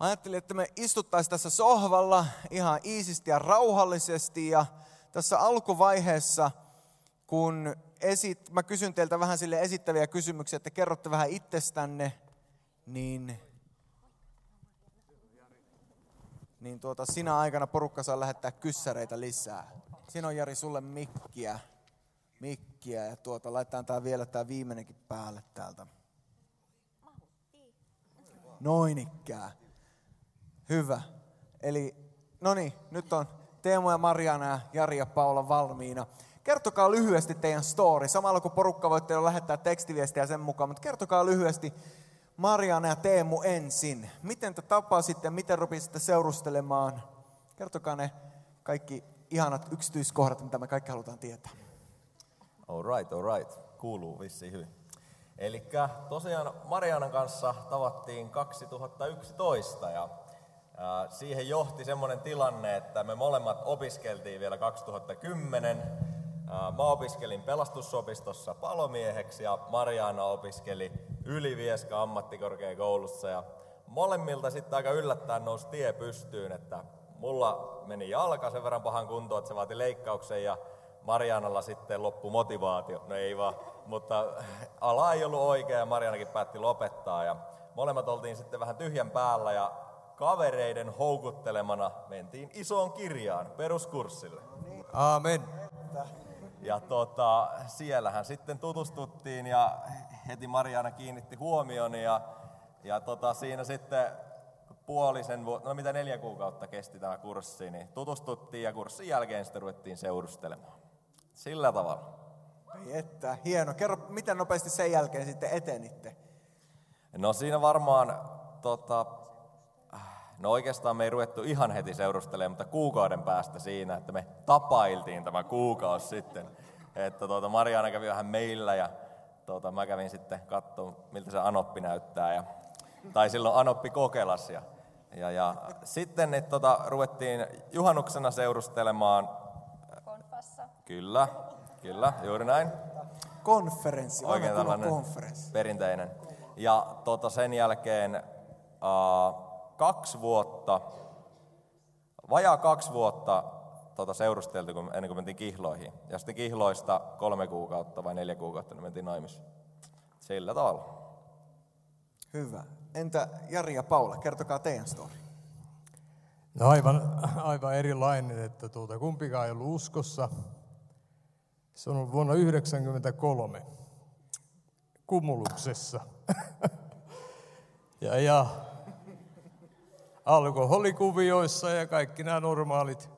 Mä ajattelin, että me istuttaisiin tässä sohvalla ihan iisisti ja rauhallisesti ja tässä alkuvaiheessa, kun esit, mä kysyn teiltä vähän sille esittäviä kysymyksiä, että kerrotte vähän itsestänne, niin, niin tuota, sinä aikana porukka saa lähettää kyssäreitä lisää. Siinä on Jari sulle mikkiä, mikkiä ja tuota, laitetaan tää vielä tämä viimeinenkin päälle täältä. Noin ikkää. Hyvä. Eli, no niin, nyt on Teemu ja Mariana ja Jari ja Paula valmiina. Kertokaa lyhyesti teidän story. Samalla kun porukka voitte jo lähettää tekstiviestiä sen mukaan, mutta kertokaa lyhyesti Mariana ja Teemu ensin. Miten te tapasitte, miten rupisitte seurustelemaan? Kertokaa ne kaikki ihanat yksityiskohdat, mitä me kaikki halutaan tietää. All right, all right. Kuuluu vissiin hyvin. Eli tosiaan Marianan kanssa tavattiin 2011 ja siihen johti semmoinen tilanne, että me molemmat opiskeltiin vielä 2010. Mä opiskelin pelastusopistossa palomieheksi ja Mariana opiskeli Ylivieska ammattikorkeakoulussa ja molemmilta sitten aika yllättäen nousi tie pystyyn, että mulla meni jalka sen verran pahan kuntoon, että se vaati leikkauksen ja Marianalla sitten loppu motivaatio. No ei vaan, mutta ala ei ollut oikea ja Marianakin päätti lopettaa ja molemmat oltiin sitten vähän tyhjän päällä ja kavereiden houkuttelemana mentiin isoon kirjaan peruskurssille. Aamen. Ja tota, siellähän sitten tutustuttiin ja heti Mariana kiinnitti huomioni ja, ja tota, siinä sitten puolisen vuotta, no mitä neljä kuukautta kesti tämä kurssi, niin tutustuttiin ja kurssin jälkeen sitten ruvettiin seurustelemaan. Sillä tavalla. Ei että, hieno. Kerro, miten nopeasti sen jälkeen sitten etenitte? No siinä varmaan, tota, no oikeastaan me ei ruvettu ihan heti seurustelemaan, mutta kuukauden päästä siinä, että me tapailtiin tämä kuukausi sitten. Että tuota, Mariana kävi vähän meillä ja tuota, mä kävin sitten katsomaan, miltä se Anoppi näyttää. Ja, tai silloin Anoppi kokelas. Ja, ja, ja sitten niin, tota, ruvettiin juhannuksena seurustelemaan. Konfassa. Kyllä, kyllä, juuri näin. Konferenssi, Oikein tällainen konferenssi. perinteinen. Ja tota, sen jälkeen uh, kaksi vuotta, vajaa kaksi vuotta tota, seurusteltiin kun, ennen kuin mentiin kihloihin. Ja sitten kihloista kolme kuukautta vai neljä kuukautta, niin mentiin naimisiin. Sillä tavalla. Hyvä. Entä Jari ja Paula, kertokaa teidän story. No aivan, aivan erilainen, että tuota, kumpikaan ei ollut uskossa. Se on ollut vuonna 1993 kumuluksessa. ja, ja alkoholikuvioissa ja kaikki nämä normaalit,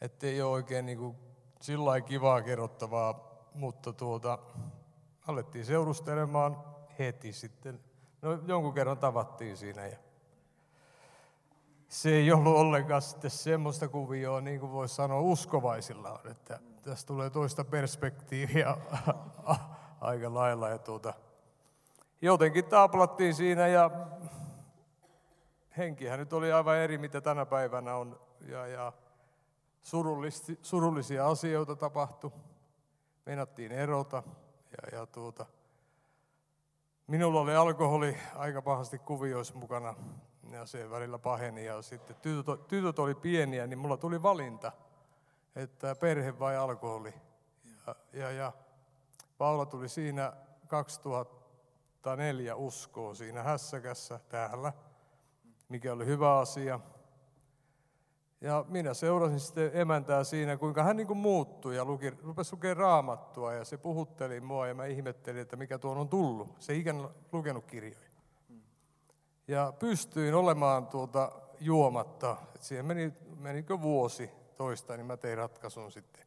ettei ole oikein niin kuin sillä kivaa kerrottavaa, mutta tuota, alettiin seurustelemaan heti sitten. No jonkun kerran tavattiin siinä ja se ei ollut ollenkaan sitten semmoista kuvioa, niin kuin voisi sanoa uskovaisilla on, että tässä tulee toista perspektiiviä aika lailla. Ja tuota, jotenkin taaplattiin siinä ja henkihän nyt oli aivan eri, mitä tänä päivänä on. Ja, ja surullisia asioita tapahtui. Meinattiin erota. Ja, ja tuota, minulla oli alkoholi aika pahasti kuvioissa mukana ja se välillä paheni. Ja sitten tytöt, tytöt oli pieniä, niin mulla tuli valinta, että perhe vai alkoholi. Ja, ja, ja Paula tuli siinä 2004 uskoon siinä hässäkässä täällä, mikä oli hyvä asia. Ja minä seurasin sitten emäntää siinä, kuinka hän niin kuin muuttui ja luki, rupesi lukemaan raamattua ja se puhutteli mua ja mä ihmettelin, että mikä tuon on tullut. Se ei ikään lukenut kirjoja. Ja pystyin olemaan tuota juomatta. Et siihen meni, menikö vuosi toista, niin mä tein ratkaisun sitten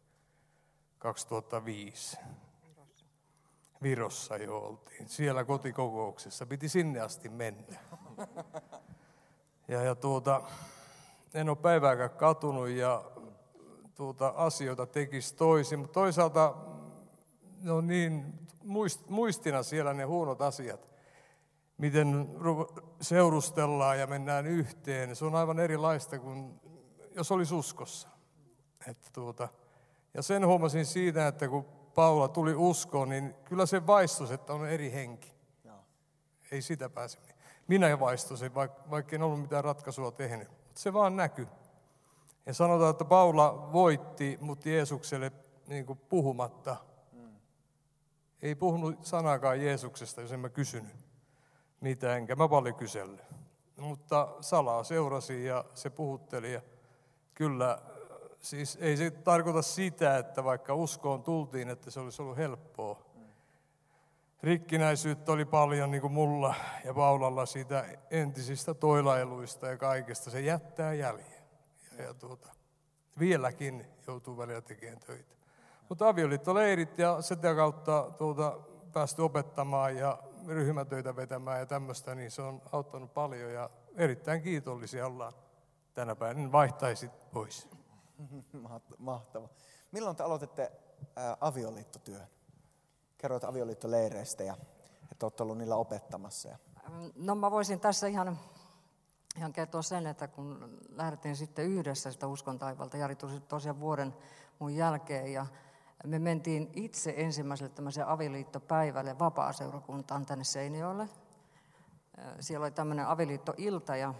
2005. Virossa jo oltiin. Siellä kotikokouksessa. Piti sinne asti mennä. Ja, ja tuota, en ole päivääkään katunut ja tuota, asioita tekisi toisin, mutta toisaalta no niin, muist, muistina siellä ne huonot asiat, miten seurustellaan ja mennään yhteen. Se on aivan erilaista kuin jos olisi uskossa. Että tuota, ja sen huomasin siitä, että kun Paula tuli uskoon, niin kyllä se vaistus, että on eri henki. Ei sitä pääse. Minä vaistosin, vaikka, vaikka en ollut mitään ratkaisua tehnyt. Mutta se vaan näkyy. Ja sanotaan, että Paula voitti, mutta Jeesukselle niin kuin puhumatta. Ei puhunut sanakaan Jeesuksesta, jos en mä kysynyt mitä, enkä mä paljon kysellyt. Mutta salaa seurasi ja se puhutteli. Ja kyllä, siis ei se tarkoita sitä, että vaikka uskoon tultiin, että se olisi ollut helppoa. Rikkinäisyyttä oli paljon niin kuin mulla ja Paulalla siitä entisistä toilailuista ja kaikesta. Se jättää jäljen. Ja, ja tuota, vieläkin joutuu välillä tekemään töitä. Mutta avioliittoleirit ja sitä kautta tuota, päästy opettamaan ja ryhmätöitä vetämään ja tämmöistä, niin se on auttanut paljon ja erittäin kiitollisia ollaan tänä päivänä. En vaihtaisi pois. Mahtava. Milloin te aloititte avioliittotyön? Kerroit avioliittoleireistä ja että olette ollut niillä opettamassa. Ja... No mä voisin tässä ihan, ihan kertoa sen, että kun lähdettiin sitten yhdessä sitä uskon taivalta, Jari tuli tosiaan vuoden mun jälkeen ja me mentiin itse ensimmäiselle tämmöiselle avioliittopäivälle vapaa-seurakuntaan tänne Seinäjoelle. Siellä oli tämmöinen avioliittoilta ja,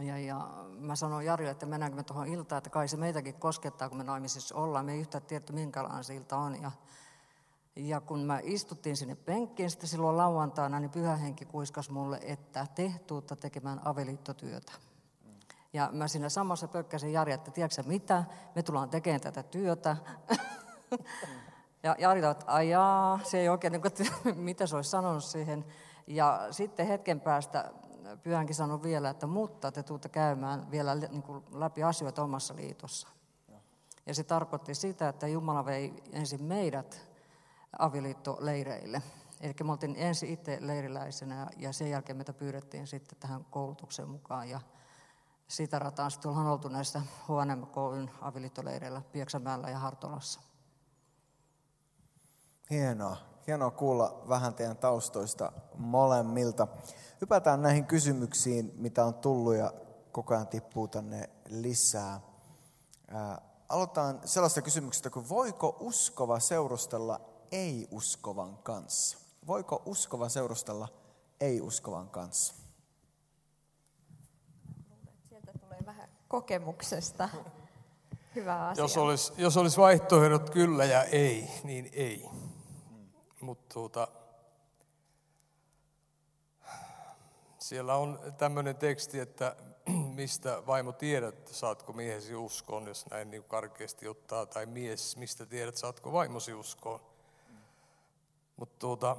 ja, ja mä sanoin Jarille, että mennäänkö me tuohon iltaan, että kai se meitäkin koskettaa, kun me naimisissa ollaan. Me ei yhtään tiedetty, minkälainen se ilta on. Ja, ja kun mä istuttiin sinne penkkiin sitten silloin lauantaina, niin pyhä henki kuiskas mulle, että tehtuutta tekemään avioliittotyötä. Ja mä siinä samassa pökkäsin Jari, että tiedätkö mitä, me tullaan tekemään tätä työtä. ja Jari että ajaa, se ei oikein, niin kuin, mitä se olisi sanonut siihen. Ja sitten hetken päästä Pyhänkin sanoi vielä, että mutta te tuutte käymään vielä niin kuin läpi asioita omassa liitossa. Ja se tarkoitti sitä, että Jumala vei ensin meidät avioliittoleireille. Eli me oltiin ensin itse leiriläisenä ja sen jälkeen meitä pyydettiin sitten tähän koulutukseen mukaan. Ja sitä rataan sitten ollaan oltu näissä HNMKyn avioliittoleireillä Pieksämäellä ja Hartolassa. Hienoa. Hienoa kuulla vähän teidän taustoista molemmilta. Hypätään näihin kysymyksiin, mitä on tullut ja koko ajan tippuu tänne lisää. Ää, aloitetaan sellaista kysymyksestä kuin voiko uskova seurustella ei-uskovan kanssa? Voiko uskova seurustella ei-uskovan kanssa? Sieltä tulee vähän kokemuksesta. Hyvä asia. Jos olisi, jos olisi vaihtoehdot kyllä ja ei, niin ei. Mutta tuota, siellä on tämmöinen teksti, että mistä vaimo tiedät, saatko miehesi uskoon, jos näin niin karkeasti ottaa, tai mies, mistä tiedät, saatko vaimosi uskoon. Mutta tuota,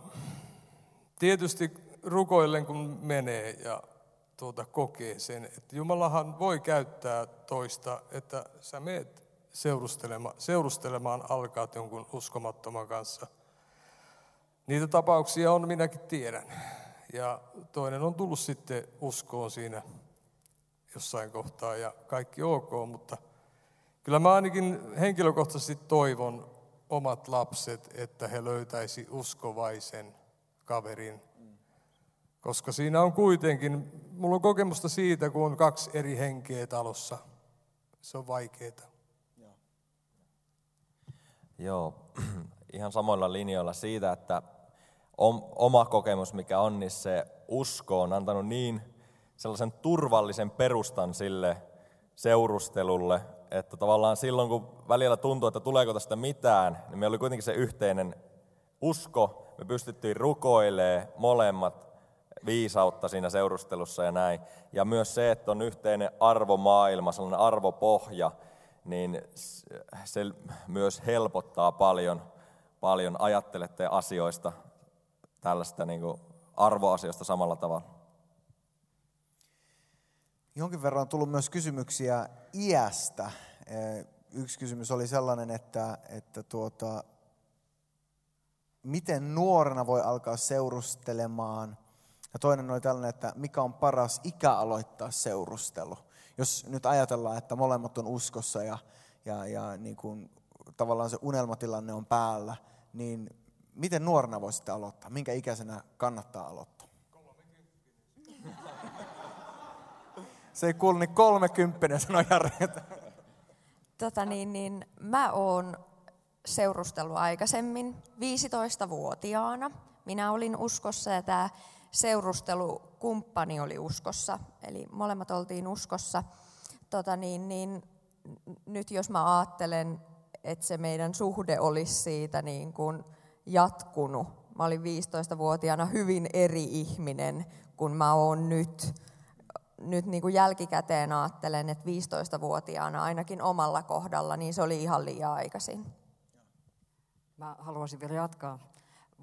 tietysti rukoillen kun menee ja tuota, kokee sen, että Jumalahan voi käyttää toista, että sä meet seurustelemaan, seurustelemaan alkaat jonkun uskomattoman kanssa – Niitä tapauksia on, minäkin tiedän. Ja toinen on tullut sitten uskoon siinä jossain kohtaa ja kaikki ok, mutta kyllä mä ainakin henkilökohtaisesti toivon omat lapset, että he löytäisi uskovaisen kaverin. Koska siinä on kuitenkin, mulla on kokemusta siitä, kun on kaksi eri henkeä talossa. Se on vaikeaa. Joo. Ihan samoilla linjoilla siitä, että oma kokemus, mikä on, niin se usko on antanut niin sellaisen turvallisen perustan sille seurustelulle, että tavallaan silloin, kun välillä tuntuu, että tuleeko tästä mitään, niin meillä oli kuitenkin se yhteinen usko, me pystyttiin rukoilemaan molemmat viisautta siinä seurustelussa ja näin. Ja myös se, että on yhteinen arvomaailma, sellainen arvopohja, niin se myös helpottaa paljon, paljon ajattelette asioista tällaista niin kuin arvoasioista samalla tavalla. Jonkin verran on tullut myös kysymyksiä iästä. Yksi kysymys oli sellainen, että, että tuota, miten nuorena voi alkaa seurustelemaan. Ja toinen oli tällainen, että mikä on paras ikä aloittaa seurustelu. Jos nyt ajatellaan, että molemmat on uskossa ja, ja, ja niin kuin, tavallaan se unelmatilanne on päällä, niin miten nuorena voisitte aloittaa? Minkä ikäisenä kannattaa aloittaa? Se ei kuulu, niin kolmekymppinen sanoi Jari. Tota niin, niin, mä oon seurustellut aikaisemmin 15-vuotiaana. Minä olin uskossa ja tämä seurustelu kumppani oli uskossa, eli molemmat oltiin uskossa. Tota niin, niin, nyt jos mä ajattelen, että se meidän suhde olisi siitä niin kuin jatkunut. Mä olin 15-vuotiaana hyvin eri ihminen kuin mä oon nyt. Nyt niin kuin jälkikäteen ajattelen, että 15-vuotiaana ainakin omalla kohdalla, niin se oli ihan liian aikaisin. Mä haluaisin vielä jatkaa.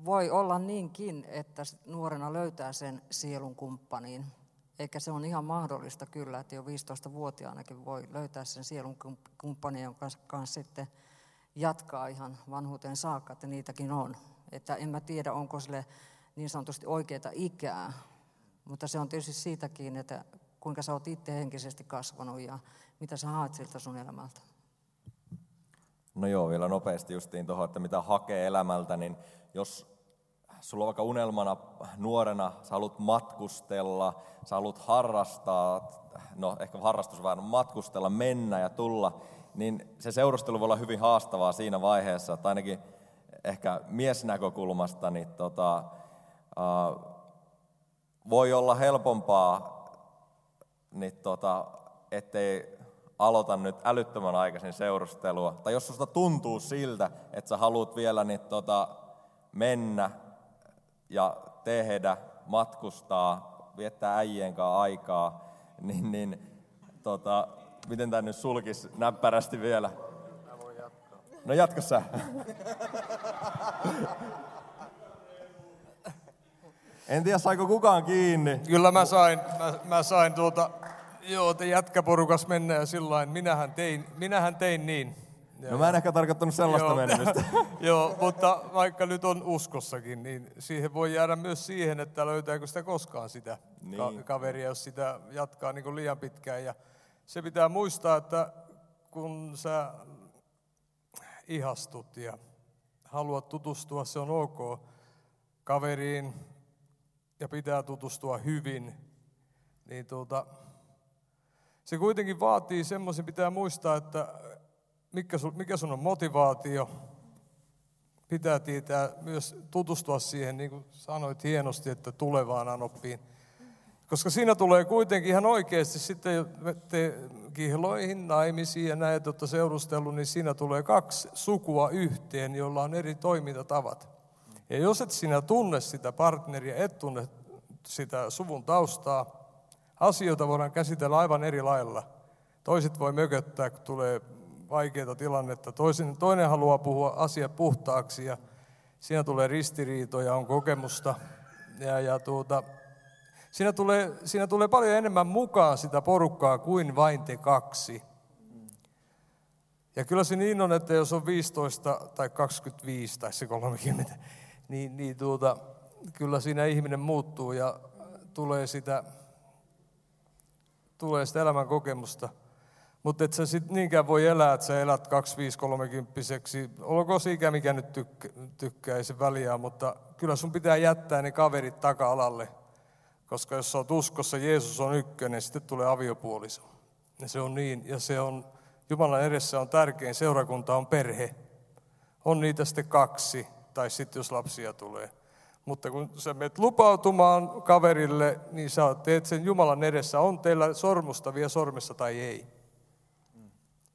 Voi olla niinkin, että nuorena löytää sen sielun kumppaniin. Eikä se on ihan mahdollista kyllä, että jo 15-vuotiaanakin voi löytää sen sielun kumppanin, jonka kanssa sitten jatkaa ihan vanhuuteen saakka, että niitäkin on. Että en mä tiedä, onko sille niin sanotusti oikeita ikää, mutta se on tietysti siitäkin, että kuinka sä oot itse henkisesti kasvanut ja mitä sä haet siltä sun elämältä. No joo, vielä nopeasti justiin tuohon, että mitä hakee elämältä, niin jos sulla on vaikka unelmana nuorena, sä haluat matkustella, sä haluat harrastaa, no ehkä harrastus vähän matkustella, mennä ja tulla, niin se seurustelu voi olla hyvin haastavaa siinä vaiheessa, että ainakin ehkä miesnäkökulmasta, niin tota, uh, voi olla helpompaa, niin tota, ettei aloita nyt älyttömän aikaisin seurustelua. Tai jos susta tuntuu siltä, että sä haluat vielä niin tota, mennä ja tehdä, matkustaa, viettää äijien kanssa aikaa, niin, niin tota, miten tämä nyt sulkisi näppärästi vielä? No jatka sä. En tiedä, saiko kukaan kiinni. Kyllä mä sain, mä, mä sain tuota, joo, te jätkäporukas mennä ja sillä minähän tein, minähän tein niin. No mä en ehkä tarkoittanut sellaista Joo. menemistä. Joo, mutta vaikka nyt on uskossakin, niin siihen voi jäädä myös siihen, että löytääkö sitä koskaan sitä niin. ka- kaveria, jos sitä jatkaa niin kuin liian pitkään. Ja se pitää muistaa, että kun sä ihastut ja haluat tutustua, se on ok kaveriin ja pitää tutustua hyvin, niin tuota, se kuitenkin vaatii semmoisen, pitää muistaa, että mikä sun, mikä sun on motivaatio. Pitää tietää myös tutustua siihen, niin kuin sanoit hienosti, että tulevaan anoppiin. Koska siinä tulee kuitenkin ihan oikeasti sitten te kihloihin, naimisiin ja näet, että seurustellut, niin siinä tulee kaksi sukua yhteen, jolla on eri toimintatavat. Ja jos et sinä tunne sitä partneria, et tunne sitä suvun taustaa, asioita voidaan käsitellä aivan eri lailla. Toiset voi mököttää, kun tulee vaikeaa tilannetta. Toisen, toinen haluaa puhua asia puhtaaksi ja siinä tulee ristiriitoja, on kokemusta. Ja, ja tuota, siinä, tulee, siinä tulee paljon enemmän mukaan sitä porukkaa kuin vain te kaksi. Ja kyllä se niin on, että jos on 15 tai 25 tai se 30, niin, niin tuota, kyllä siinä ihminen muuttuu ja tulee sitä, tulee sitä elämän kokemusta – mutta et sä sit niinkään voi elää, että sä elät 25-30 olkoon se ikä mikä nyt tykkä, tykkää, ei se väliä, mutta kyllä sun pitää jättää ne kaverit taka-alalle. Koska jos sä oot uskossa, Jeesus on ykkönen, sitten tulee aviopuoliso. Ja se on niin, ja se on, Jumalan edessä on tärkein, seurakunta on perhe. On niitä sitten kaksi, tai sitten jos lapsia tulee. Mutta kun sä menet lupautumaan kaverille, niin sä teet sen Jumalan edessä. On teillä sormusta vielä sormessa tai ei.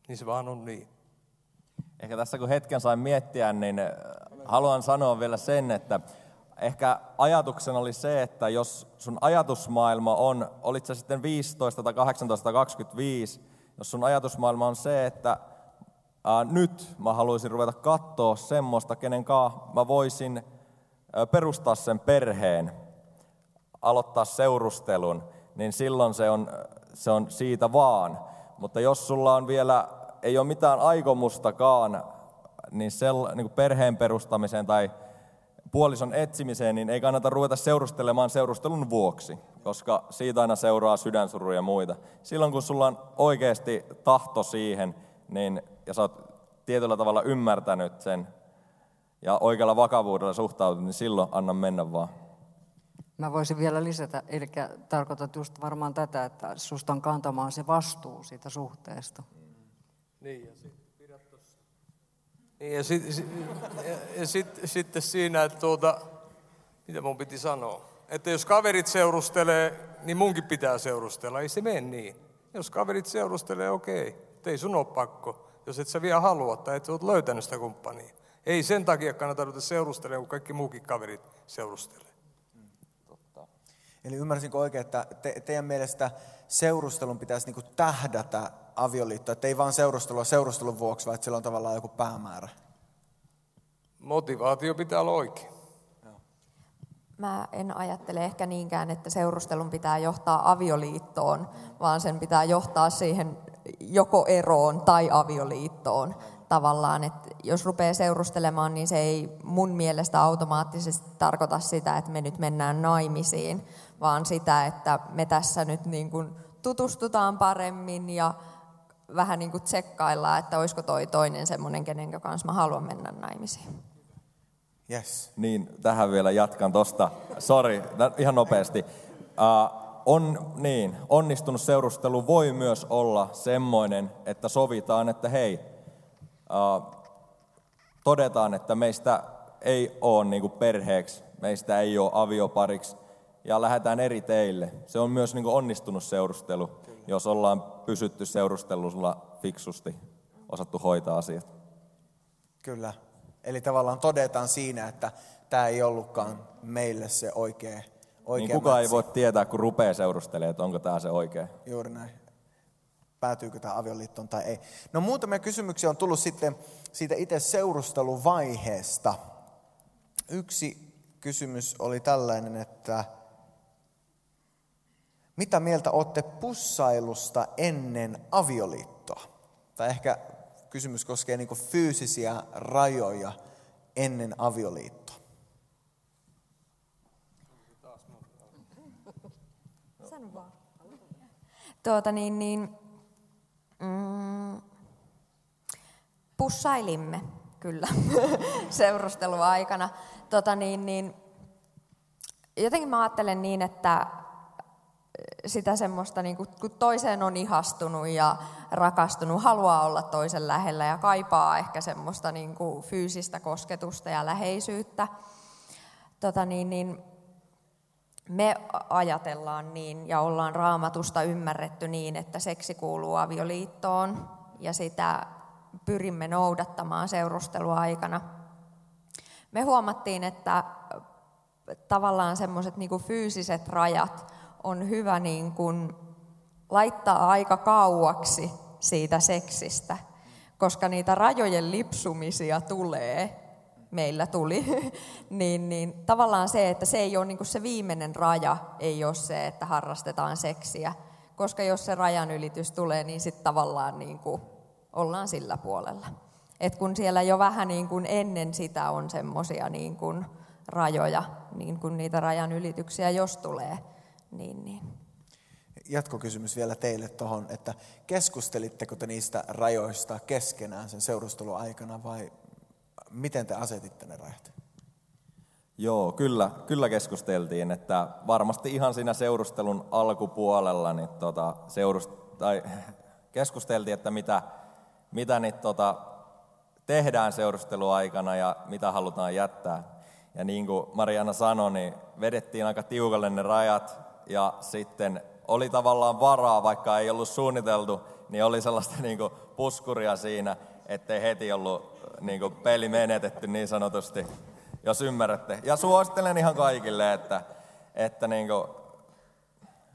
Niin se vaan on niin. Ehkä tässä kun hetken sain miettiä, niin äh, haluan sanoa vielä sen, että ehkä ajatuksena oli se, että jos sun ajatusmaailma on, olit sä sitten 15 tai 18 tai 25, jos sun ajatusmaailma on se, että nyt mä haluaisin ruveta katsoa semmoista, kenen kanssa mä voisin perustaa sen perheen, aloittaa seurustelun, niin silloin se on, se on siitä vaan. Mutta jos sulla on vielä, ei ole mitään aikomustakaan niin, sell, niin kuin perheen perustamiseen tai puolison etsimiseen, niin ei kannata ruveta seurustelemaan seurustelun vuoksi, koska siitä aina seuraa sydänsuru ja muita. Silloin kun sulla on oikeasti tahto siihen, niin, ja sä oot tietyllä tavalla ymmärtänyt sen ja oikealla vakavuudella suhtautunut, niin silloin anna mennä vaan. Mä voisin vielä lisätä, eli tarkoitat just varmaan tätä, että susta on kantamaan se vastuu siitä suhteesta. Niin, ja sitten. Niin, ja sitten sit, sit, sit, siinä, että tuota, mitä mun piti sanoa? että jos kaverit seurustelee, niin munkin pitää seurustella. Ei se mene niin. Jos kaverit seurustelee, okei. Ei sun ole pakko, jos et sä vielä halua tai et oot löytänyt sitä kumppania. Ei sen takia kannata ruveta seurustelemaan, kun kaikki muukin kaverit seurustelee. Eli ymmärsinkö oikein, että te, teidän mielestä seurustelun pitäisi niinku tähdätä avioliittoa, että ei vaan seurustelua seurustelun vuoksi, vaan että sillä on tavallaan joku päämäärä? Motivaatio pitää olla oikein. Mä en ajattele ehkä niinkään, että seurustelun pitää johtaa avioliittoon, vaan sen pitää johtaa siihen joko eroon tai avioliittoon tavallaan, että jos rupeaa seurustelemaan, niin se ei mun mielestä automaattisesti tarkoita sitä, että me nyt mennään naimisiin, vaan sitä, että me tässä nyt niin kuin tutustutaan paremmin ja vähän niin kuin tsekkaillaan, että olisiko toi toinen semmoinen, kenen kanssa mä haluan mennä naimisiin. Yes. Niin, tähän vielä jatkan tosta. Sori, ihan nopeasti. Uh, on, niin, onnistunut seurustelu voi myös olla semmoinen, että sovitaan, että hei, uh, todetaan, että meistä ei ole niin perheeksi, meistä ei ole aviopariksi, ja lähdetään eri teille. Se on myös niin onnistunut seurustelu, Kyllä. jos ollaan pysytty seurustelulla fiksusti, osattu hoitaa asiat. Kyllä. Eli tavallaan todetaan siinä, että tämä ei ollutkaan meille se oikea, oikea niin kukaan ei voi tietää, kun rupeaa seurustelemaan, että onko tämä se oikea. Juuri näin. Päätyykö tämä avioliittoon tai ei. No muutamia kysymyksiä on tullut sitten siitä itse seurusteluvaiheesta. Yksi kysymys oli tällainen, että mitä mieltä olette pussailusta ennen avioliittoa? Tai ehkä kysymys koskee niin fyysisiä rajoja ennen avioliittoa. Tuota niin, niin mm, pussailimme kyllä seurusteluaikana. Tota niin, niin, jotenkin mä ajattelen niin, että sitä semmoista, niin kun toiseen on ihastunut ja rakastunut, haluaa olla toisen lähellä ja kaipaa ehkä semmoista niin kuin fyysistä kosketusta ja läheisyyttä. Tota niin, niin, me ajatellaan niin ja ollaan raamatusta ymmärretty niin, että seksi kuuluu avioliittoon ja sitä pyrimme noudattamaan seurusteluaikana. Me huomattiin, että tavallaan semmoiset niin fyysiset rajat on hyvä niin kuin laittaa aika kauaksi siitä seksistä, koska niitä rajojen lipsumisia tulee, meillä tuli, niin, niin tavallaan se, että se ei ole niin se viimeinen raja, ei ole se, että harrastetaan seksiä, koska jos se rajan ylitys tulee, niin sitten tavallaan niin kuin ollaan sillä puolella. Et kun siellä jo vähän niin kuin ennen sitä on semmoisia niin rajoja, niin kuin niitä rajan ylityksiä jos tulee, niin, niin. Jatkokysymys vielä teille tuohon, että keskustelitteko te niistä rajoista keskenään sen seurustelun aikana vai miten te asetitte ne rajat? Joo, kyllä, kyllä keskusteltiin, että varmasti ihan siinä seurustelun alkupuolella niin tota, seurust, tai keskusteltiin, että mitä, mitä niin, tota, tehdään seurusteluaikana ja mitä halutaan jättää. Ja niin kuin Mariana sanoi, niin vedettiin aika tiukalle ne rajat ja sitten oli tavallaan varaa, vaikka ei ollut suunniteltu, niin oli sellaista niin kuin puskuria siinä, ettei heti ollut niin kuin peli menetetty niin sanotusti, jos ymmärrätte. Ja suosittelen ihan kaikille, että, että niin kuin,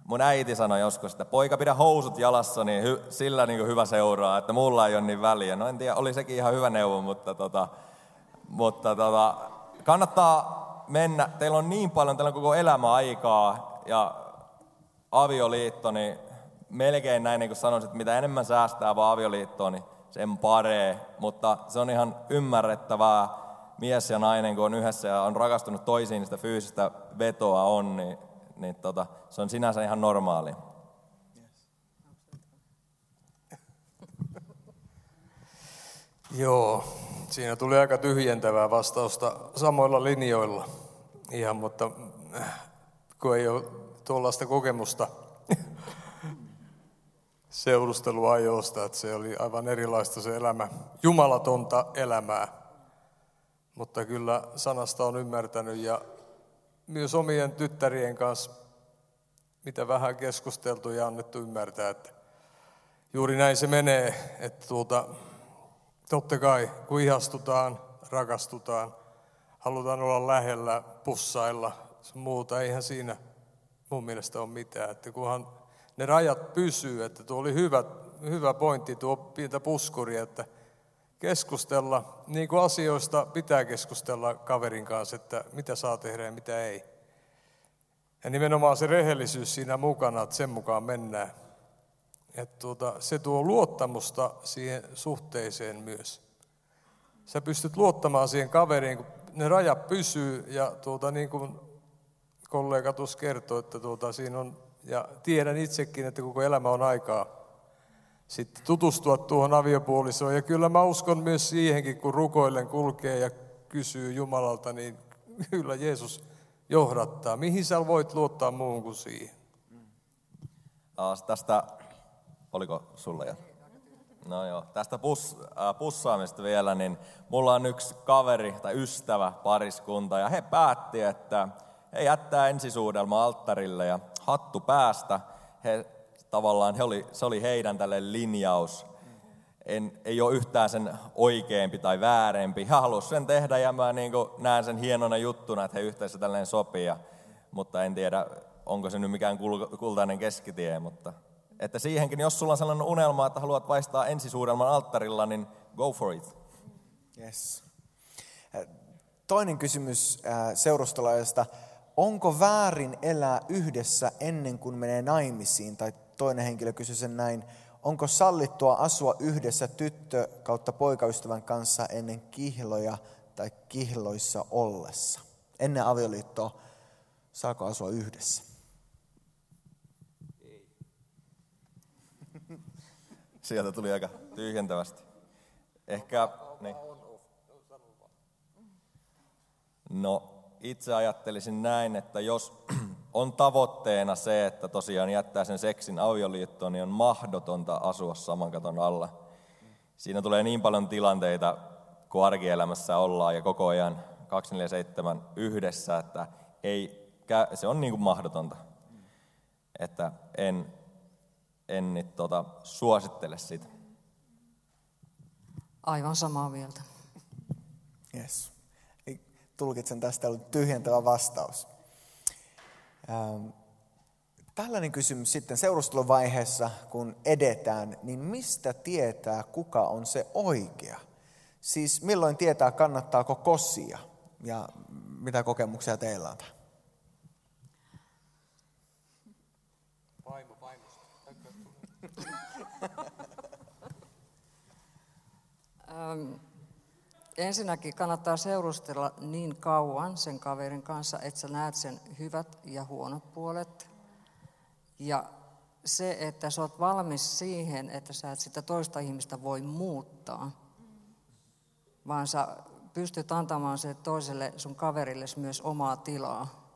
mun äiti sanoi joskus, että poika pidä housut jalassa, niin hy, sillä niin kuin hyvä seuraa, että mulla ei ole niin väliä. No en tiedä, oli sekin ihan hyvä neuvo, mutta, tota, mutta tota, kannattaa mennä. Teillä on niin paljon, teillä on koko elämä aikaa ja avioliitto, niin melkein näin niin kuin sanoisin, että mitä enemmän säästää vaan avioliittoon, niin sen paree. Mutta se on ihan ymmärrettävää, mies ja nainen, kun on yhdessä ja on rakastunut toisiin, sitä fyysistä vetoa on, niin, niin tota, se on sinänsä ihan normaali. Joo, siinä tuli aika tyhjentävää vastausta samoilla linjoilla. Ihan, mutta äh, kun ei ole tuollaista kokemusta seurusteluajoista, että se oli aivan erilaista se elämä, jumalatonta elämää. Mutta kyllä sanasta on ymmärtänyt ja myös omien tyttärien kanssa, mitä vähän keskusteltu ja annettu ymmärtää, että juuri näin se menee, että tuota, totta kai kun ihastutaan, rakastutaan, halutaan olla lähellä, pussailla, muuta, eihän siinä mun mielestä ole mitään, että kunhan ne rajat pysyy, että tuo oli hyvä, hyvä pointti, tuo pientä puskuri, että keskustella, niin kuin asioista pitää keskustella kaverin kanssa, että mitä saa tehdä ja mitä ei. Ja nimenomaan se rehellisyys siinä mukana, että sen mukaan mennään. Että tuota, se tuo luottamusta siihen suhteeseen myös. Sä pystyt luottamaan siihen kaveriin, kun ne rajat pysyy ja tuota, niin kuin kollega tuossa kertoi, että tuota, siinä on, ja tiedän itsekin, että koko elämä on aikaa sitten tutustua tuohon aviopuolisoon. Ja kyllä mä uskon myös siihenkin, kun rukoillen kulkee ja kysyy Jumalalta, niin kyllä Jeesus johdattaa. Mihin sä voit luottaa muuhun kuin siihen? Tästä, oliko sulla jo? No joo, tästä pus, äh, pussaamista vielä, niin mulla on yksi kaveri tai ystävä pariskunta ja he päätti, että he jättää ensisuudelma alttarille ja hattu päästä. He tavallaan, he oli, se oli heidän tälle linjaus. En, ei ole yhtään sen oikeampi tai väärempi. He halusivat sen tehdä ja mä niin näen sen hienona juttuna, että he yhteensä tälleen sopii. Ja, mutta en tiedä, onko se nyt mikään kultainen keskitie, mutta että siihenkin, jos sulla on sellainen unelma, että haluat vaistaa ensisuudelman alttarilla, niin go for it. Yes. Toinen kysymys seurustolaajasta. Onko väärin elää yhdessä ennen kuin menee naimisiin? Tai toinen henkilö kysyi sen näin. Onko sallittua asua yhdessä tyttö kautta poikaystävän kanssa ennen kihloja tai kihloissa ollessa? Ennen avioliittoa saako asua yhdessä? Sieltä tuli aika tyhjentävästi. Ehkä, niin. No, itse ajattelisin näin, että jos on tavoitteena se, että tosiaan jättää sen seksin avioliittoon, niin on mahdotonta asua saman katon alla. Siinä tulee niin paljon tilanteita, kun arkielämässä ollaan ja koko ajan 247 yhdessä, että ei, se on niin kuin mahdotonta. Että en, en nyt tota, suosittele sitä. Aivan samaa mieltä. Yes. Tulkitsen tästä ollut tyhjentävä vastaus. Ähm, tällainen kysymys sitten seurusteluvaiheessa, kun edetään, niin mistä tietää, kuka on se oikea? Siis milloin tietää, kannattaako kossia ja mitä kokemuksia teillä on? Ensinnäkin kannattaa seurustella niin kauan sen kaverin kanssa, että sä näet sen hyvät ja huonot puolet. Ja se, että sä oot valmis siihen, että sä et sitä toista ihmistä voi muuttaa, vaan sä pystyt antamaan se toiselle sun kaverille myös omaa tilaa.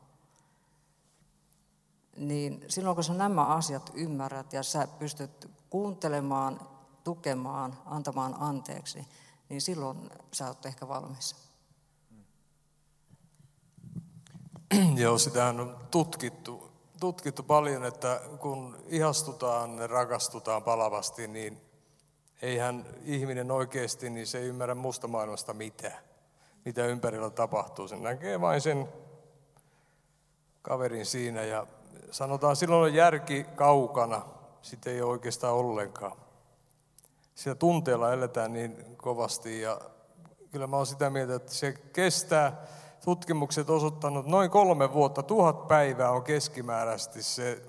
Niin silloin kun sä nämä asiat ymmärrät ja sä pystyt kuuntelemaan, tukemaan, antamaan anteeksi, niin silloin sä oot ehkä valmis. Joo, sitä on tutkittu, tutkittu paljon, että kun ihastutaan rakastutaan palavasti, niin eihän ihminen oikeasti, niin se ei ymmärrä musta maailmasta mitään, mitä ympärillä tapahtuu. Sen näkee vain sen kaverin siinä ja sanotaan silloin on järki kaukana, sitä ei oikeastaan ollenkaan sillä tunteella eletään niin kovasti ja kyllä mä oon sitä mieltä, että se kestää, tutkimukset osoittanut noin kolme vuotta, tuhat päivää on keskimääräisesti se,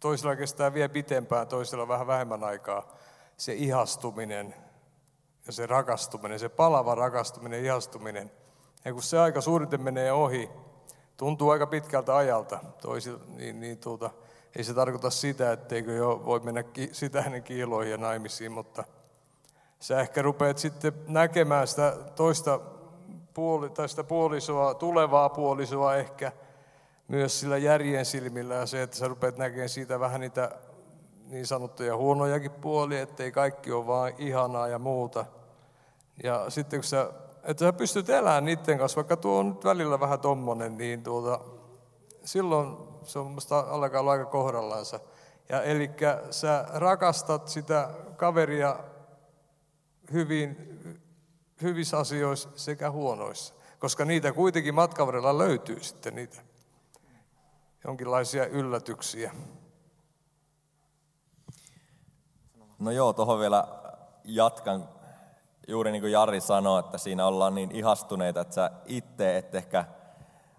toisella kestää vielä pitempään, toisella vähän vähemmän aikaa, se ihastuminen ja se rakastuminen, se palava rakastuminen, ihastuminen. Ja kun se aika suuriten menee ohi, tuntuu aika pitkältä ajalta, toisilla, niin, niin tuota, ei se tarkoita sitä, etteikö jo voi mennä sitä hänen kiiloihin ja naimisiin, mutta sä ehkä rupeat sitten näkemään sitä toista puoli, tai sitä puolisoa, tulevaa puolisoa ehkä myös sillä järjen silmillä ja se, että sä rupeat näkemään siitä vähän niitä niin sanottuja huonojakin puolia, ettei kaikki ole vaan ihanaa ja muuta. Ja sitten kun sä että sä pystyt elämään niiden kanssa, vaikka tuo on nyt välillä vähän tommonen, niin tuota, silloin se on musta alkaa olla aika kohdallaansa. Ja eli sä rakastat sitä kaveria hyvin, hyvissä asioissa sekä huonoissa, koska niitä kuitenkin matkan varrella löytyy sitten niitä jonkinlaisia yllätyksiä. No joo, tuohon vielä jatkan. Juuri niin kuin Jari sanoi, että siinä ollaan niin ihastuneita, että sä itse et ehkä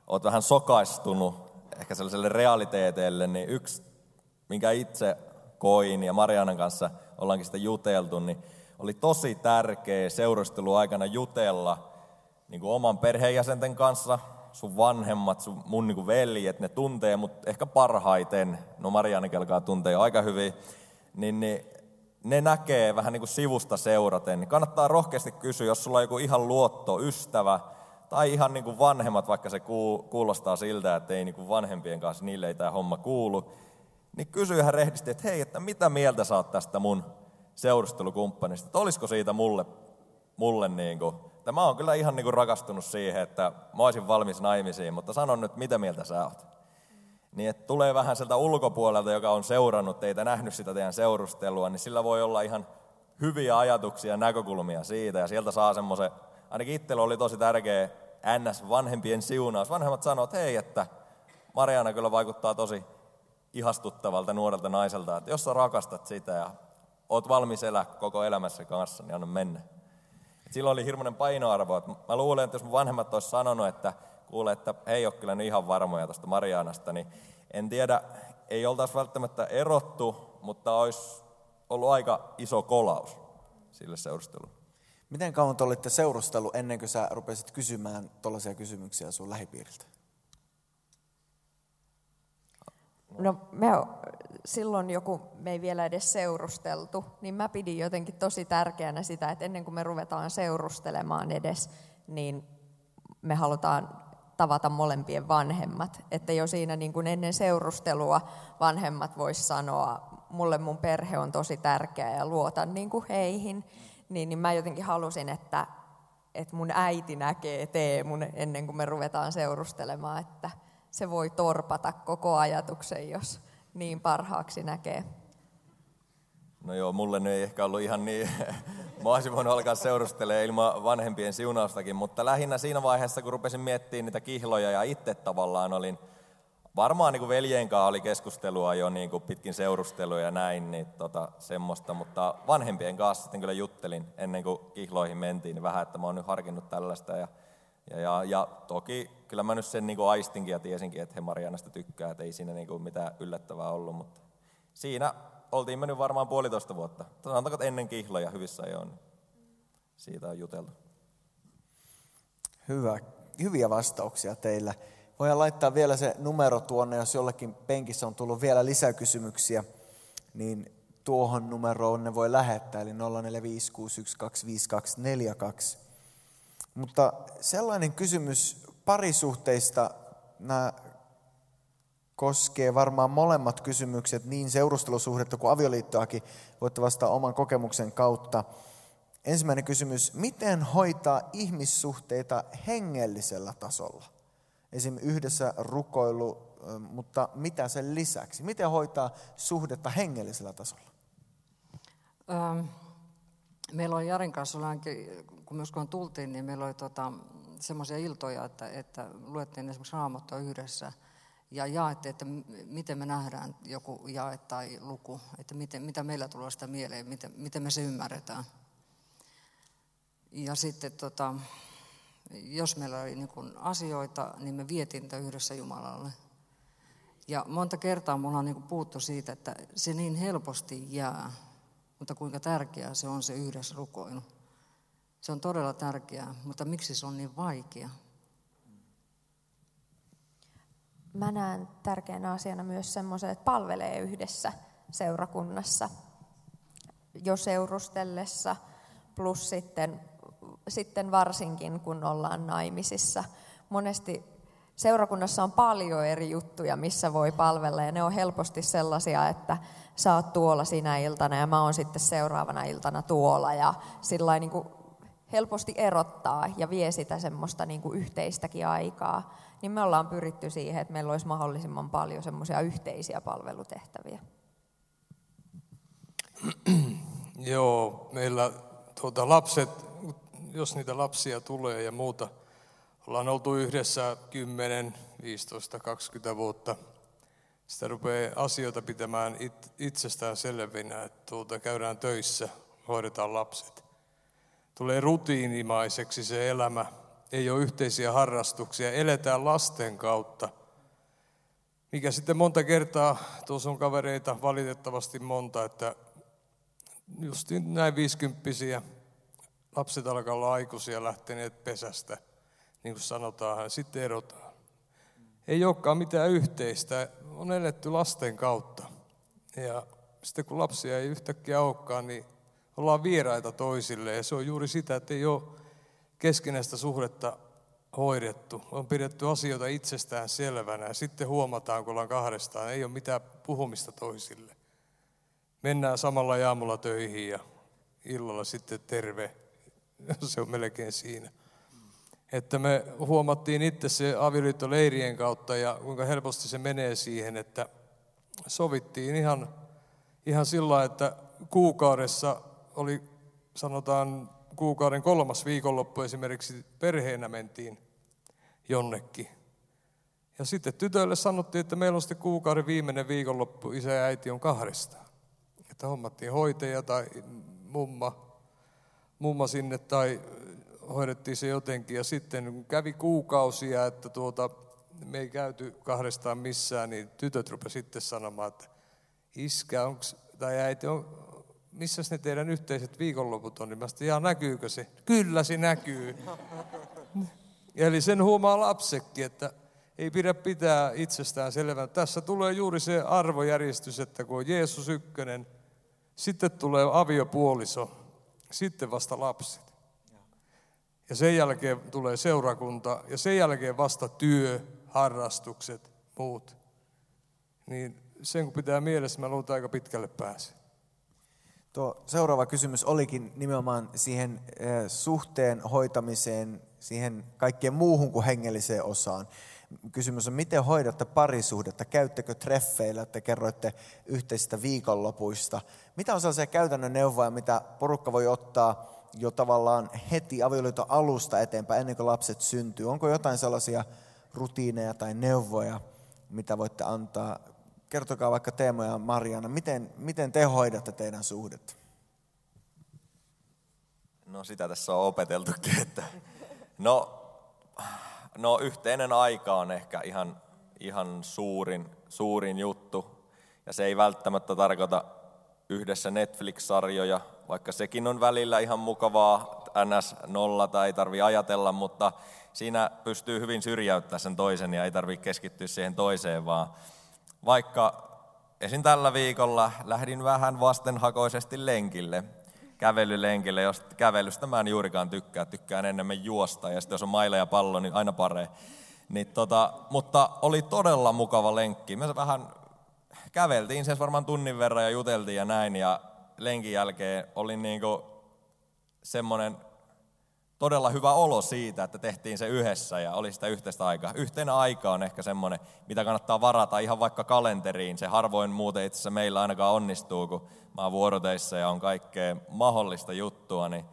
oot vähän sokaistunut ehkä sellaiselle realiteeteelle, niin yksi, minkä itse koin ja Marianan kanssa ollaankin sitä juteltu, niin oli tosi tärkeä seurustelu aikana jutella niin kuin oman perheenjäsenten kanssa, sun vanhemmat, sun, mun niin kuin veljet, ne tuntee mut ehkä parhaiten, no Marianne kelkaa tuntee jo aika hyvin, niin, niin ne näkee vähän niin kuin sivusta seuraten. Niin kannattaa rohkeasti kysyä, jos sulla on joku ihan luotto, ystävä, tai ihan niin kuin vanhemmat, vaikka se kuulostaa siltä, että ei niin kuin vanhempien kanssa, niille ei tämä homma kuulu, niin kysy ihan rehdisti, että hei, että mitä mieltä oot tästä mun seurustelukumppanista, että olisiko siitä mulle, mulle niin kuin, että mä oon kyllä ihan niin kuin rakastunut siihen, että mä olisin valmis naimisiin, mutta sanon nyt, mitä mieltä sä oot. Niin että tulee vähän sieltä ulkopuolelta, joka on seurannut teitä, nähnyt sitä teidän seurustelua, niin sillä voi olla ihan hyviä ajatuksia ja näkökulmia siitä, ja sieltä saa semmoisen, ainakin itsellä oli tosi tärkeä NS vanhempien siunaus. Vanhemmat sanoivat, että hei, että Mariana kyllä vaikuttaa tosi ihastuttavalta nuorelta naiselta, että jos sä rakastat sitä ja oot valmis elää koko elämässä kanssa, niin anna mennä. Et silloin oli hirmuinen painoarvo. Että mä luulen, että jos mun vanhemmat olisi sanonut, että kuule, että he ei ole kyllä nyt ihan varmoja tuosta Marianasta, niin en tiedä, ei oltaisi välttämättä erottu, mutta olisi ollut aika iso kolaus sille seurustelulle. Miten kauan te olitte seurustellut ennen kuin sä rupesit kysymään tuollaisia kysymyksiä sun lähipiiriltä? No me silloin joku, me ei vielä edes seurusteltu, niin mä pidin jotenkin tosi tärkeänä sitä, että ennen kuin me ruvetaan seurustelemaan edes, niin me halutaan tavata molempien vanhemmat. Että jo siinä niin kuin ennen seurustelua vanhemmat vois sanoa, mulle mun perhe on tosi tärkeä ja luotan niin kuin heihin, niin, niin mä jotenkin halusin, että, että mun äiti näkee Teemun ennen kuin me ruvetaan seurustelemaan, että se voi torpata koko ajatuksen, jos niin parhaaksi näkee. No joo, mulle ne ei ehkä ollut ihan niin, mä olisin voinut alkaa seurustelemaan ilman vanhempien siunaustakin, mutta lähinnä siinä vaiheessa, kun rupesin miettimään niitä kihloja ja itse tavallaan olin, varmaan niin kuin veljen kanssa oli keskustelua jo niin kuin pitkin seurustelua ja näin, niin tota, semmoista, mutta vanhempien kanssa sitten kyllä juttelin ennen kuin kihloihin mentiin, niin vähän, että mä oon nyt harkinnut tällaista ja, ja, ja, ja toki kyllä mä nyt sen niin kuin aistinkin ja tiesinkin, että he Marianasta tykkää, että ei siinä niin kuin mitään yllättävää ollut, mutta siinä oltiin mennyt varmaan puolitoista vuotta. Sanotaanko, että ennen kihloja hyvissä ajoin. Niin siitä on juteltu. Hyvä. Hyviä vastauksia teillä. Voidaan laittaa vielä se numero tuonne, jos jollekin penkissä on tullut vielä lisäkysymyksiä, niin tuohon numeroon ne voi lähettää, eli 0456125242. Mutta sellainen kysymys parisuhteista, nämä koskee varmaan molemmat kysymykset, niin seurustelusuhdetta kuin avioliittoakin, voitte vastata oman kokemuksen kautta. Ensimmäinen kysymys, miten hoitaa ihmissuhteita hengellisellä tasolla? Esim. yhdessä rukoilu, mutta mitä sen lisäksi? Miten hoitaa suhdetta hengellisellä tasolla? Ähm, meillä on Jarin kanssa, kun myös kun tultiin, niin meillä oli tota, semmoisia iltoja, että, että luettiin esimerkiksi raamattua yhdessä – ja jaette, että miten me nähdään joku jae tai luku, että miten, mitä meillä tulee sitä mieleen, miten, miten me se ymmärretään. Ja sitten tota, jos meillä oli niin kuin asioita, niin me vietiin niitä yhdessä Jumalalle. Ja monta kertaa mulla on niin puuttu siitä, että se niin helposti jää, mutta kuinka tärkeää se on se yhdessä rukoilu. Se on todella tärkeää, mutta miksi se on niin vaikea? mä näen tärkeänä asiana myös semmoisen, että palvelee yhdessä seurakunnassa jo seurustellessa, plus sitten, sitten varsinkin kun ollaan naimisissa. Monesti seurakunnassa on paljon eri juttuja, missä voi palvella, ja ne on helposti sellaisia, että sä oot tuolla sinä iltana ja mä oon sitten seuraavana iltana tuolla, ja sillä niin kuin helposti erottaa ja vie sitä semmoista niin kuin yhteistäkin aikaa, niin me ollaan pyritty siihen, että meillä olisi mahdollisimman paljon semmoisia yhteisiä palvelutehtäviä. Joo, meillä tuota, lapset, jos niitä lapsia tulee ja muuta, ollaan oltu yhdessä 10, 15, 20 vuotta. Sitä rupeaa asioita pitämään it, itsestään selvinä, että tuota, käydään töissä, hoidetaan lapset. Tulee rutiinimaiseksi se elämä, ei ole yhteisiä harrastuksia, eletään lasten kautta. Mikä sitten monta kertaa, tuossa on kavereita valitettavasti monta, että just näin viisikymppisiä lapset alkaa olla aikuisia lähteneet pesästä, niin kuin sanotaan, sitten erotaan. Ei olekaan mitään yhteistä, on eletty lasten kautta. Ja sitten kun lapsia ei yhtäkkiä olekaan, niin ollaan vieraita toisille. Ja se on juuri sitä, että ei ole keskinäistä suhdetta hoidettu. On pidetty asioita itsestään selvänä ja sitten huomataan, kun ollaan kahdestaan, ei ole mitään puhumista toisille. Mennään samalla jaamulla töihin ja illalla sitten terve. Se on melkein siinä. Että me huomattiin itse se avioliittoleirien kautta ja kuinka helposti se menee siihen, että sovittiin ihan, ihan sillä että kuukaudessa oli sanotaan kuukauden kolmas viikonloppu esimerkiksi perheenä mentiin jonnekin. Ja sitten tytöille sanottiin, että meillä on sitten kuukauden viimeinen viikonloppu, isä ja äiti on kahdesta. Että hommattiin hoitaja tai mumma, mumma sinne tai hoidettiin se jotenkin. Ja sitten kävi kuukausia, että tuota, me ei käyty kahdestaan missään, niin tytöt rupesivat sitten sanomaan, että iskä onks, tai äiti, on, missä ne teidän yhteiset viikonloput on? Niin mä sanoin, näkyykö se? Kyllä se näkyy. Eli sen huomaa lapsekin, että ei pidä pitää itsestään selvää. Tässä tulee juuri se arvojärjestys, että kun on Jeesus ykkönen, sitten tulee aviopuoliso, sitten vasta lapset. Ja sen jälkeen tulee seurakunta ja sen jälkeen vasta työ, harrastukset, muut. Niin sen kun pitää mielessä, mä luulen, aika pitkälle pääse. Tuo seuraava kysymys olikin nimenomaan siihen eh, suhteen hoitamiseen, siihen kaikkeen muuhun kuin hengelliseen osaan. Kysymys on, miten hoidatte parisuhdetta? Käyttekö treffeillä? Te kerroitte yhteisistä viikonlopuista. Mitä on sellaisia käytännön neuvoja, mitä porukka voi ottaa jo tavallaan heti avioliiton alusta eteenpäin, ennen kuin lapset syntyy? Onko jotain sellaisia rutiineja tai neuvoja, mitä voitte antaa kertokaa vaikka Teemo ja Mariana, miten, miten te hoidatte teidän suhdet? No sitä tässä on opeteltukin, että no, no yhteinen aika on ehkä ihan, ihan suurin, suurin juttu. Ja se ei välttämättä tarkoita yhdessä Netflix-sarjoja, vaikka sekin on välillä ihan mukavaa, ns. nolla tai ei tarvi ajatella, mutta siinä pystyy hyvin syrjäyttämään sen toisen ja ei tarvitse keskittyä siihen toiseen, vaan vaikka esim. tällä viikolla lähdin vähän vastenhakoisesti lenkille, kävelylenkille, jos kävelystä mä en juurikaan tykkää, tykkään enemmän juosta ja sitten jos on maila ja pallo, niin aina pare. Niin tota, mutta oli todella mukava lenkki. Me vähän käveltiin sen varmaan tunnin verran ja juteltiin ja näin ja lenkin jälkeen oli niinku semmoinen todella hyvä olo siitä, että tehtiin se yhdessä ja oli sitä yhteistä aikaa. Yhteinen aika on ehkä semmoinen, mitä kannattaa varata ihan vaikka kalenteriin. Se harvoin muuten itse asiassa meillä ainakaan onnistuu, kun mä oon vuoroteissa ja on kaikkea mahdollista juttua. Niin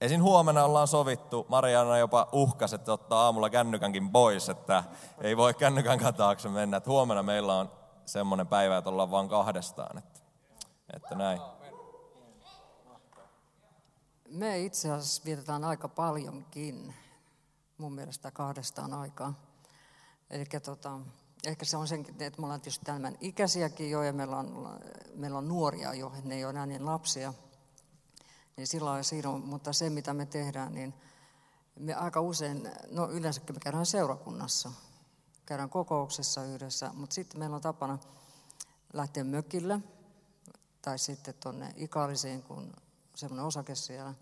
Esin huomenna ollaan sovittu, Mariana jopa uhkas, että ottaa aamulla kännykänkin pois, että ei voi kännykän taakse mennä. Että huomenna meillä on semmoinen päivä, että ollaan vain kahdestaan. Että, että näin. Me itse asiassa vietetään aika paljonkin, mun mielestä kahdestaan aikaa. Eli tota, ehkä se on sen, että me ollaan tietysti tämän ikäisiäkin jo ja meillä on, meillä on nuoria jo, ne ei ole enää niin lapsia. Niin sillä siinä on, mutta se mitä me tehdään, niin me aika usein, no yleensäkin me käydään seurakunnassa, käydään kokouksessa yhdessä, mutta sitten meillä on tapana lähteä mökille tai sitten tuonne Ikaalisiin, kun semmoinen osake siellä.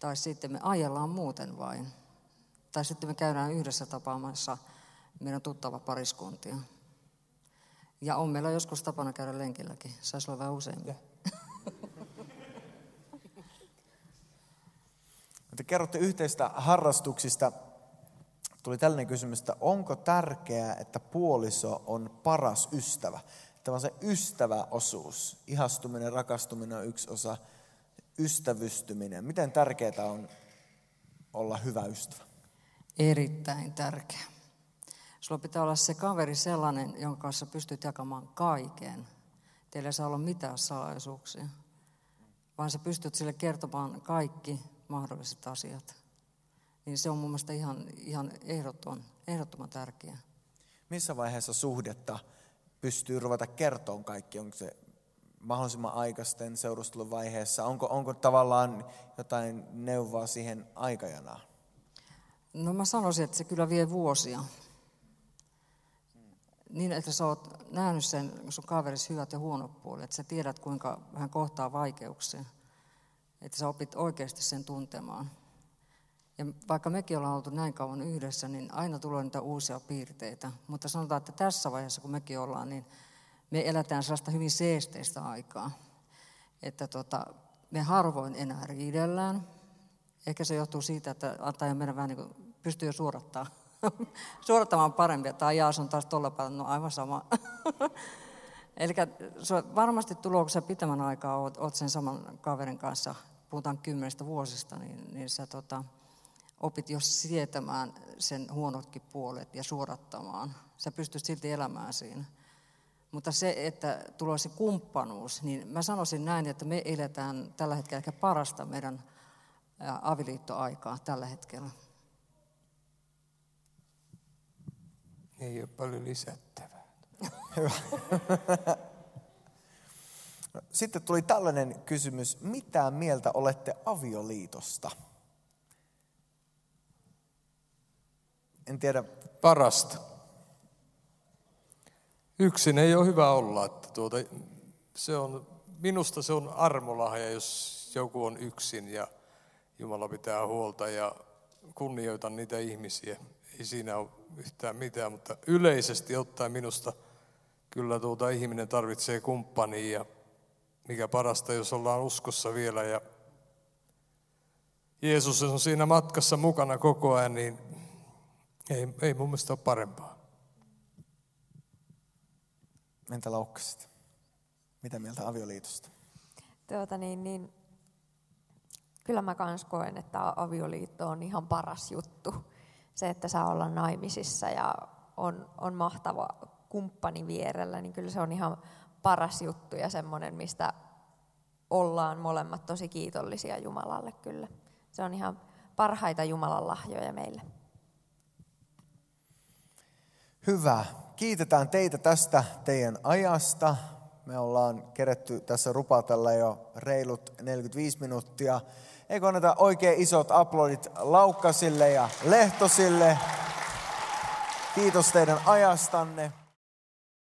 Tai sitten me ajellaan muuten vain. Tai sitten me käydään yhdessä tapaamassa meidän tuttava pariskuntia. Ja on meillä joskus tapana käydä lenkilläkin. Saisi olla vähän useammin. te kerrotte yhteistä harrastuksista. Tuli tällainen kysymys, että onko tärkeää, että puoliso on paras ystävä? Tämä on se ystäväosuus. Ihastuminen, rakastuminen on yksi osa. Ystävystyminen. Miten tärkeää on olla hyvä ystävä? Erittäin tärkeä. Sulla pitää olla se kaveri sellainen, jonka kanssa pystyt jakamaan kaiken. Teillä ei saa olla mitään salaisuuksia, vaan sä pystyt sille kertomaan kaikki mahdolliset asiat. Niin se on mun mielestä ihan, ihan ehdoton, ehdottoman tärkeää. Missä vaiheessa suhdetta pystyy ruveta kertomaan kaikki? Onko se mahdollisimman aikaisten seurustelun vaiheessa? Onko, onko tavallaan jotain neuvoa siihen aikajanaan? No mä sanoisin, että se kyllä vie vuosia. Niin, että sä oot nähnyt sen sun kaverissa hyvät ja huonot puolet, että sä tiedät, kuinka hän kohtaa vaikeuksia. Että sä opit oikeasti sen tuntemaan. Ja vaikka mekin ollaan oltu näin kauan yhdessä, niin aina tulee niitä uusia piirteitä. Mutta sanotaan, että tässä vaiheessa, kun mekin ollaan, niin me eletään sellaista hyvin seesteistä aikaa. Että tota, me harvoin enää riidellään. Ehkä se johtuu siitä, että antaa meidän vähän niin kuin, pystyy jo suorattaa. suorattamaan paremmin. Tai jaa, se on taas tuolla päällä, no aivan sama. Eli varmasti sä pitemmän aikaa oot, oot sen saman kaverin kanssa, puhutaan kymmenestä vuosista, niin, niin sä tota, opit jo sietämään sen huonotkin puolet ja suorattamaan. Sä pystyt silti elämään siinä. Mutta se, että tulee se kumppanuus, niin mä sanoisin näin, että me eletään tällä hetkellä ehkä parasta meidän avioliittoaikaa tällä hetkellä. Ei ole paljon lisättävää. Sitten tuli tällainen kysymys. Mitä mieltä olette avioliitosta? En tiedä. Parasta. Yksin ei ole hyvä olla. Että tuota, se on, minusta se on armolahja, jos joku on yksin ja Jumala pitää huolta ja kunnioitan niitä ihmisiä. Ei siinä ole yhtään mitään, mutta yleisesti ottaen minusta kyllä tuota ihminen tarvitsee kumppania ja mikä parasta, jos ollaan uskossa vielä ja Jeesus on siinä matkassa mukana koko ajan, niin ei, ei mun mielestä ole parempaa. Entä laukkasit? Mitä mieltä avioliitosta? Tuota niin, niin, kyllä mä kans koen, että avioliitto on ihan paras juttu. Se, että saa olla naimisissa ja on, on mahtava kumppani vierellä, niin kyllä se on ihan paras juttu ja semmoinen, mistä ollaan molemmat tosi kiitollisia Jumalalle kyllä. Se on ihan parhaita Jumalan lahjoja meille. Hyvä. Kiitetään teitä tästä teidän ajasta. Me ollaan keretty tässä rupatella jo reilut 45 minuuttia. Eikö anneta oikein isot aplodit Laukkasille ja Lehtosille. Kiitos teidän ajastanne.